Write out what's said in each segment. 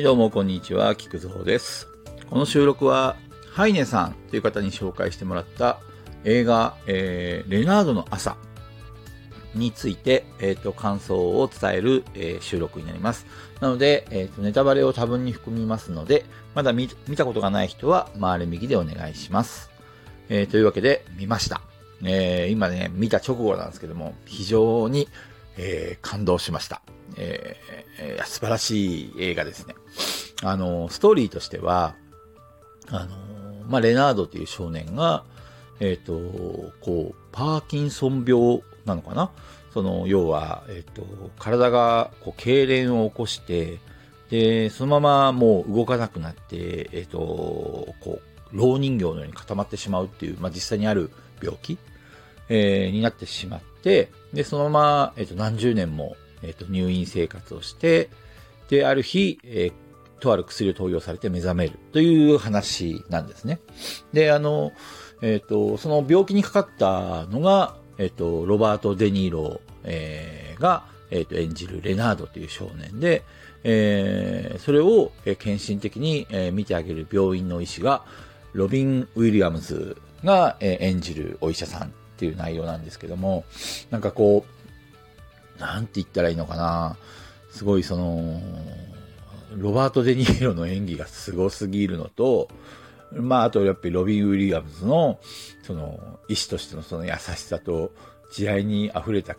はい、どうも、こんにちは。菊蔵です。この収録は、ハイネさんという方に紹介してもらった映画、えー、レナードの朝について、えっ、と、感想を伝える、えー収録になります。なので、えっ、と、ネタバレを多分に含みますので、まだ見見たことがない人は、回れ右でお願いします。えーというわけで、見ました。えー今ね、見た直後なんですけども、非常に、えー感動しました。えー素晴らしい映画ですね。あの、ストーリーとしては、あの、まあ、レナードという少年が、えっ、と、こう、パーキンソン病なのかな？その、要は、えっ、と、体が、こう、痙攣を起こして、で、そのままもう動かなくなって、えっ、と、こう、老人形のように固まってしまうっていう、まあ、実際にある病気、えーになってしまって、で、そのまま、えっ、と、何十年も、えっ、と、入院生活をして、で、ある日、えーとある薬を投与されて目覚めるという話なんですね。で、あの、えっ、と、その病気にかかったのが、えっ、と、ロバート・デ・ニーロ、えが、えっ、と、演じるレナードという少年で、えーそれを、えー献身的に、えー見てあげる病院の医師が、ロビン・ウィリアムズが、えー演じるお医者さんっていう内容なんですけども、なんかこう、なんて言ったらいいのかな。すごいその、ロバート・デ・ニーロの演技がすごすぎるのと、まあ、あとやっぱりロビン・ウィリアムズの、その、医師としてのその優しさと、慈愛に溢れた、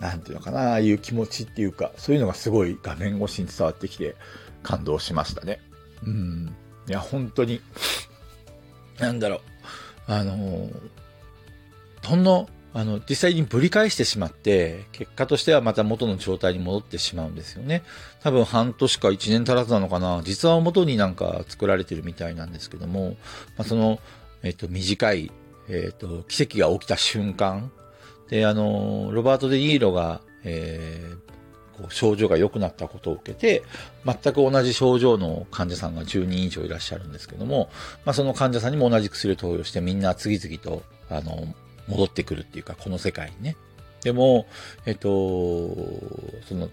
なんていうのかな、ああいう気持ちっていうか、そういうのがすごい画面越しに伝わってきて、感動しましたね。うん。いや、本当に、なんだろう、あの、ほんの、あの、実際にぶり返してしまって、結果としてはまた元の状態に戻ってしまうんですよね。多分半年か1年足らずなのかな。実話を元になんか作られてるみたいなんですけども、まあ、その、えっと、短い、えっと、奇跡が起きた瞬間。で、あの、ロバート・デ・ニーロが、えー症状が良くなったことを受けて、全く同じ症状の患者さんが10人以上いらっしゃるんですけども、まあ、その患者さんにも同じ薬を投与してみんな次々と、あの、戻ってくるっていうか、この世界にね。でも、えっと、その、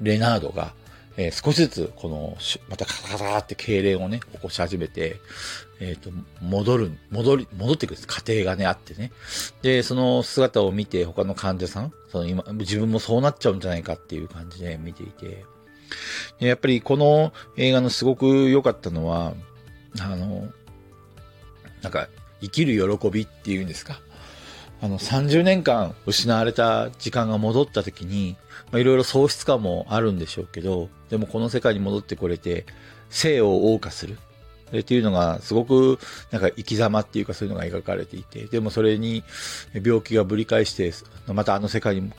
レナードが、えー少しずつ、この、またカタカタって痙攣をね、起こし始めて、えっ、と、戻る、戻り、戻ってくる過程がね、あってね。で、その姿を見て、他の患者さん、その今、自分もそうなっちゃうんじゃないかっていう感じで見ていて、でやっぱりこの映画のすごく良かったのは、あの、なんか、生きる喜びっていうんですか。あの、30年間失われた時間が戻った時に、まあ、いろいろ喪失感もあるんでしょうけど、でもこの世界に戻ってこれて、生を謳歌する。っていうのが、すごく、なんか生き様っていうかそういうのが描かれていて、でもそれに病気がぶり返して、またあの世界に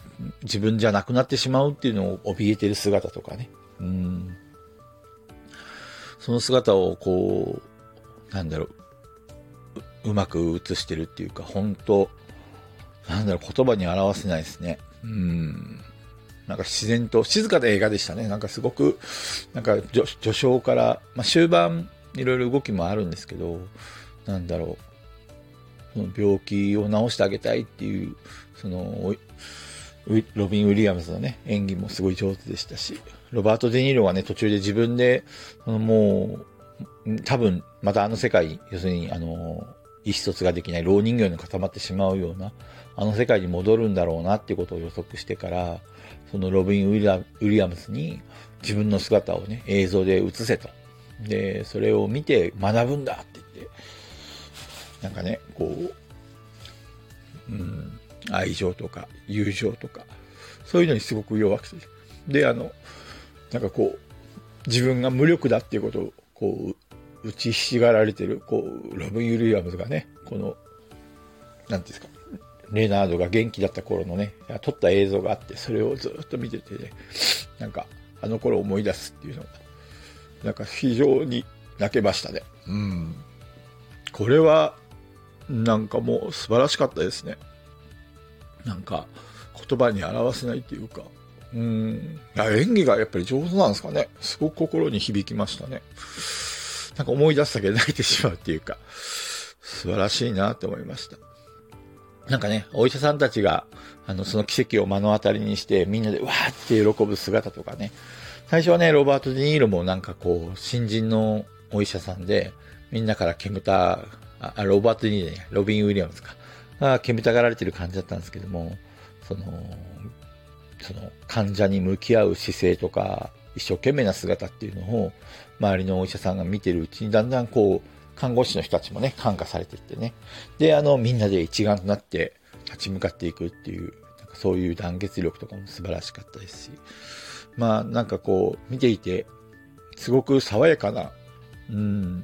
自分じゃなくなってしまうっていうのを怯えてる姿とかね。うん。その姿をこう、なんだろ、ううまく映してるっていうか、本当なんだろう、言葉に表せないですね。うん。なんか自然と、静かな映画でしたね。なんかすごく、なんか序序章から、まあ、終盤、いろいろ動きもあるんですけど、なんだろう、その病気を治してあげたいっていう、その、ロビン・ウィリアムズのね、演技もすごい上手でしたし、ロバート・デ・ニーロがね、途中で自分で、あのもう、多分、またあの世界、要するに、あの、意思疎通ができない老人形に固まってしまうような、あの世界に戻るんだろうなっていうことを予測してから、そのロビン・ウィリアムズに自分の姿をね、映像で映せと。で、それを見て学ぶんだって言って、なんかね、こう、うん、愛情とか友情とか、そういうのにすごく弱くて。で、あの、なんかこう、自分が無力だっていうことを、こう、打ちひしがられてる、こう、ロビン・ウィリアムズがね、この、なんていうんですか、レナードが元気だった頃のね、撮った映像があって、それをずっと見ててね、なんか、あの頃思い出すっていうのが、なんか非常に泣けましたね。うん。これは、なんかもう素晴らしかったですね。なんか、言葉に表せないっていうか、うん。いや演技がやっぱり上手なんですかね。すごく心に響きましたね。なんか思い出すだけで泣いてしまうっていうか、素晴らしいなって思いました。なんかね、お医者さんたちが、あの、その奇跡を目の当たりにして、みんなでわーって喜ぶ姿とかね、最初はね、ロバート・デ・ニーロもなんかこう、新人のお医者さんで、みんなから煙た、あ、ロバート・デ・ニーロね、ロビン・ウィリアムズか。が煙たがられてる感じだったんですけども、その、その患者に向き合う姿勢とか、一生懸命な姿っていうのを、周りのお医者さんが見てるうちに、だんだんこう、看護師の人たちもね、感化されていってね。で、あの、みんなで一丸となって立ち向かっていくっていう、なんかそういう団結力とかも素晴らしかったですし、まあ、なんかこう、見ていて、すごく爽やかな、うん、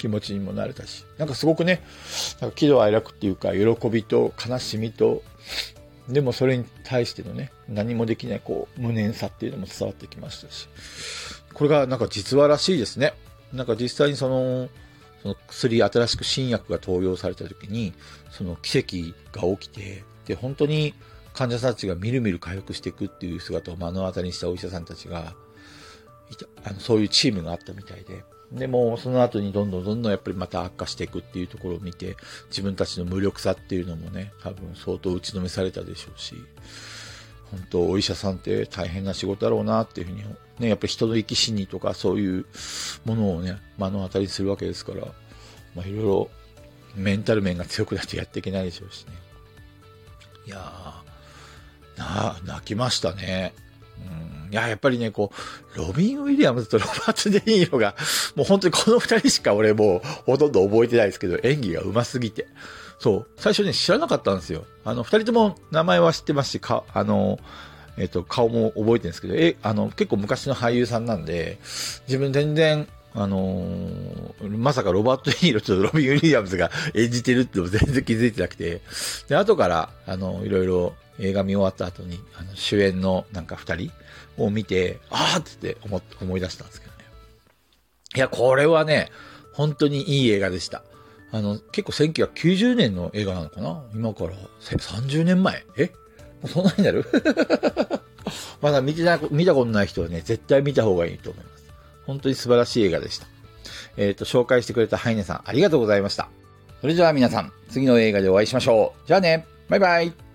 気持ちにもなれたし、なんかすごくね、なんか喜怒哀楽っていうか、喜びと悲しみと、でもそれに対してのね、何もできないこう、無念さっていうのも伝わってきましたし、これがなんか実話らしいですね。なんか実際にその、その薬、新しく新薬が投与された時に、その奇跡が起きて、で、本当に患者さんたちがみるみる回復していくっていう姿を目の当たりにしたお医者さんたちが、あのそういうチームがあったみたいで、でも、その後にどんどんどんどんやっぱりまた悪化していくっていうところを見て、自分たちの無力さっていうのもね、多分相当打ちのめされたでしょうし、本当、お医者さんって大変な仕事だろうなっていうふうに、ね、やっぱり人の生き死にとかそういうものをね、目の当たりにするわけですから、まいろいろメンタル面が強くなってやっていけないでしょうしね。いやー、な、泣きましたね。いや、やっぱりね、こう、ロビン・ウィリアムズとロバート・デ・ニーロが、もう本当にこの二人しか俺もうほとんど覚えてないですけど、演技が上手すぎて。そう。最初ね、知らなかったんですよ。あの、二人とも名前は知ってますし、か、あの、えっ、と、顔も覚えてるんですけど、え、あの、結構昔の俳優さんなんで、自分全然、あのー、まさかロバート・デ・ニーロとロビン・ウィリアムズが演じてるって全然気づいてなくて、で、後から、あの、いろいろ映画見終わった後に、あの、主演のなんか二人を見て、あーって思思い出したんですけどね。いや、これはね、本当にいい映画でした。あの、結構1990年の映画なのかな？今から30年前？え？もうそんなになる？まだ見てな、見たことない人はね、絶対見た方がいいと思います。本当に素晴らしい映画でした。えっ、ー、と、紹介してくれたハイネさん、ありがとうございました。それじゃあ皆さん、次の映画でお会いしましょう。じゃあね、バイバイ。